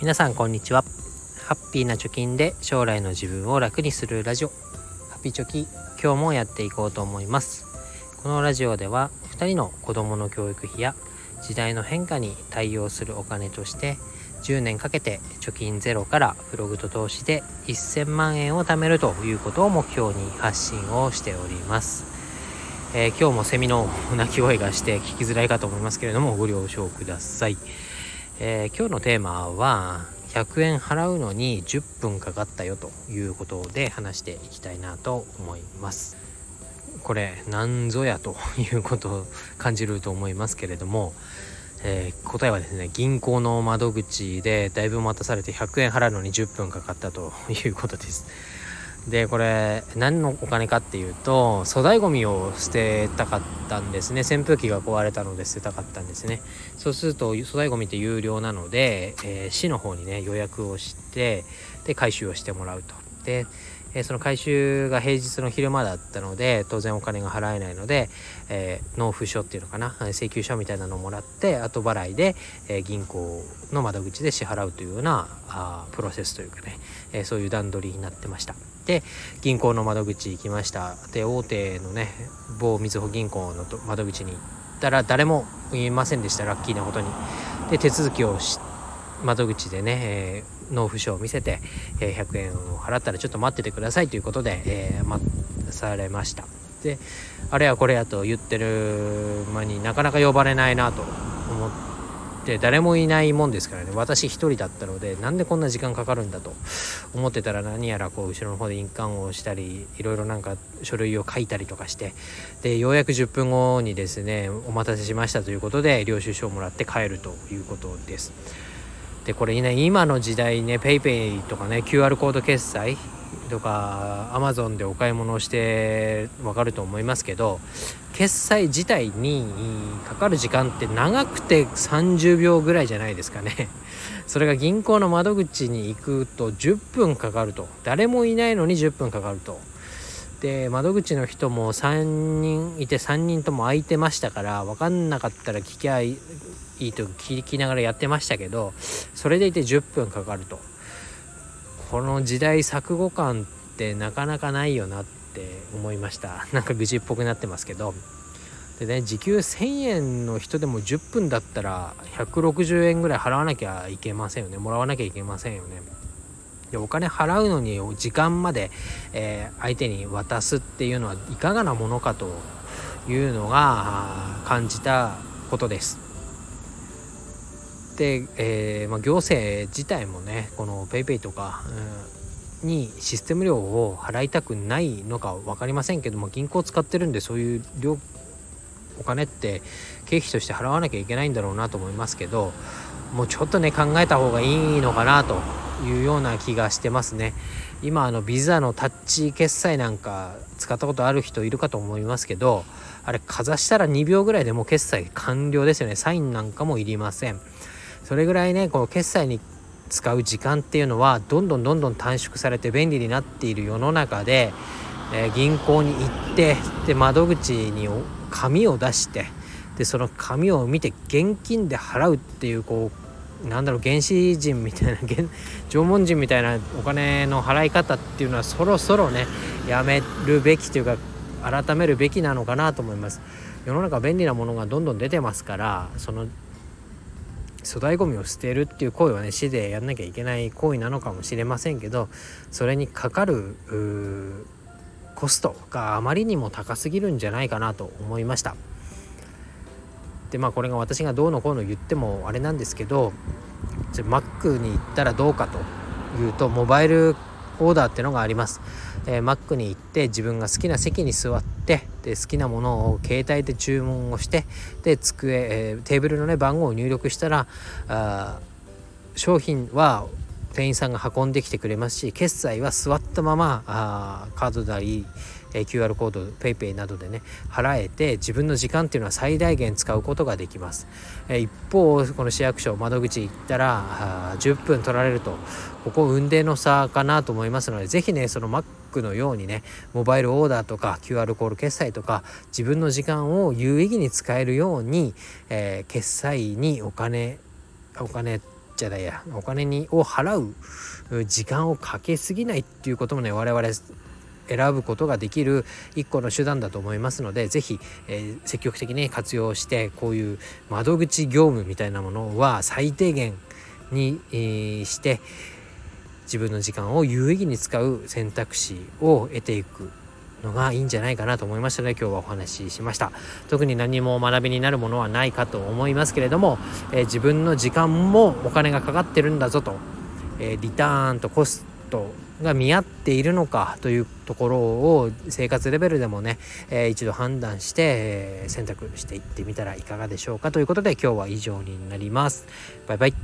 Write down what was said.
皆さんこんにちは。ハッピーな貯金で将来の自分を楽にするラジオ。ハピチョキ今日もやっていこうと思います。このラジオでは2人の子供の教育費や時代の変化に対応するお金として10年かけて貯金ゼロからブログと投資で1000万円を貯めるということを目標に発信をしております。えー、今日もセミの鳴き声がして聞きづらいかと思いますけれどもご了承ください、えー、今日のテーマは100円払うのに10分かかったよということで話していきたいなと思います。これ何ぞやということを感じると思いますけれども、えー、答えはですね銀行の窓口でだいぶ待たされて100円払うのに10分かかったということです。でこれ何のお金かっていうと粗大ごみを捨てたかったんですね。扇風機が壊れたので捨てたかったんですね。そうすると粗大ごみって有料なので、えー、市の方にね予約をしてで回収をしてもらうと。でえその回収が平日の昼間だったので当然お金が払えないので、えー、納付書っていうのかな請求書みたいなのをもらって後払いで、えー、銀行の窓口で支払うというようなあプロセスというかね、え、そういう段取りになってました。で銀行の窓口行きました。で大手のね某みずほ銀行の窓口に行ったら誰もいませんでした。ラッキーなことに。で手続きをして窓口でね、えー、納付書を見せて、え、100円を払ったらちょっと待っててくださいということで、えー、待されましたであれやこれやと言ってる間になかなか呼ばれないなと思って誰もいないもんですからね私一人だったのでなんでこんな時間かかるんだと思ってたら何やらこう後ろの方で印鑑をしたりいろいろなんか書類を書いたりとかしてでようやく10分後にですねお待たせしましたということで領収書をもらって帰るということです。でこれね今の時代ね PayPay とかね QR コード決済とか Amazon でお買い物をしてわかると思いますけど決済自体にかかる時間って長くて30秒ぐらいじゃないですかね。それが銀行の窓口に行くと10分かかると。誰もいないのに10分かかると。で窓口の人も3人いて3人とも空いてましたから分かんなかったら聞きゃいいと聞きながらやってましたけどそれでいて10分かかると。この時代錯誤感ってなかなかないよなって思いました。なんか愚痴っぽくなってますけど。でね時給1000円の人でも10分だったら160円ぐらい払わなきゃいけませんよね。もらわなきゃいけませんよね。でお金払うのに時間まで、えー、相手に渡すっていうのはいかがなものかというのが感じたことです。で、えー、まあ、行政自体もねこの PayPay とか、うん、にシステム料を払いたくないのか分かりませんけども銀行使ってるんでそういう量お金って経費として払わなきゃいけないんだろうなと思いますけどもうちょっとね考えた方がいいのかなというような気がしてますね。今あのビザのタッチ決済なんか使ったことある人いるかと思いますけどあれかざしたら2秒ぐらいでもう決済完了ですよね。サインなんかもいりません。それぐらいねこの決済に使う時間っていうのはどんどんどんどん短縮されて便利になっている世の中で、えー、銀行に行ってで窓口に紙を出してでその紙を見て現金で払うっていうこうなんだろう原始人みたいな縄文人みたいなお金の払い方っていうのはそろそろねやめるべきというか改めるべきなのかなと思います世の中便利なものがどんどん出てますからその粗大ごみを捨てるっていう行為はね市でやんなきゃいけない行為なのかもしれませんけどそれにかかるコストがあまりにも高すぎるんじゃないかなと思いました。でまあこれが私がどうのこうの言ってもあれなんですけどじゃマックに行ったらどうかというとモバイルオーダーってのがあります、えー、マックに行って自分が好きな席に座ってで好きなものを携帯で注文をしてで机、えー、テーブルのね番号を入力したらあ商品は店員さんが運んできてくれますし決済は座ったままあカードなりえ QR コード PayPay などでね払えて自分の時間っていうのは最大限使うことができます、え一方この市役所窓口行ったら10分取られるとここ運転の差かなと思いますので是非ねその Mac のようにねモバイルオーダーとか QR コード決済とか自分の時間を有意義に使えるように、えー、決済にお金お金じゃないやお金にを払う時間をかけすぎないっていうこともね我々選ぶことができる一個の手段だと思いますので是非、えー、積極的に活用してこういう窓口業務みたいなものは最低限に、えー、して自分の時間を有意義に使う選択肢を得ていくのがいいんじゃないかなと思いましたので今日はお話ししました。特に何も学びになるものはないかと思いますけれども、えー、自分の時間もお金がかかってるんだぞと、えー、リターンとコストが見合っているのかというところを生活レベルでもね、えー、一度判断して、え選択していってみたらいかがでしょうかということで今日は以上になります。バイバイ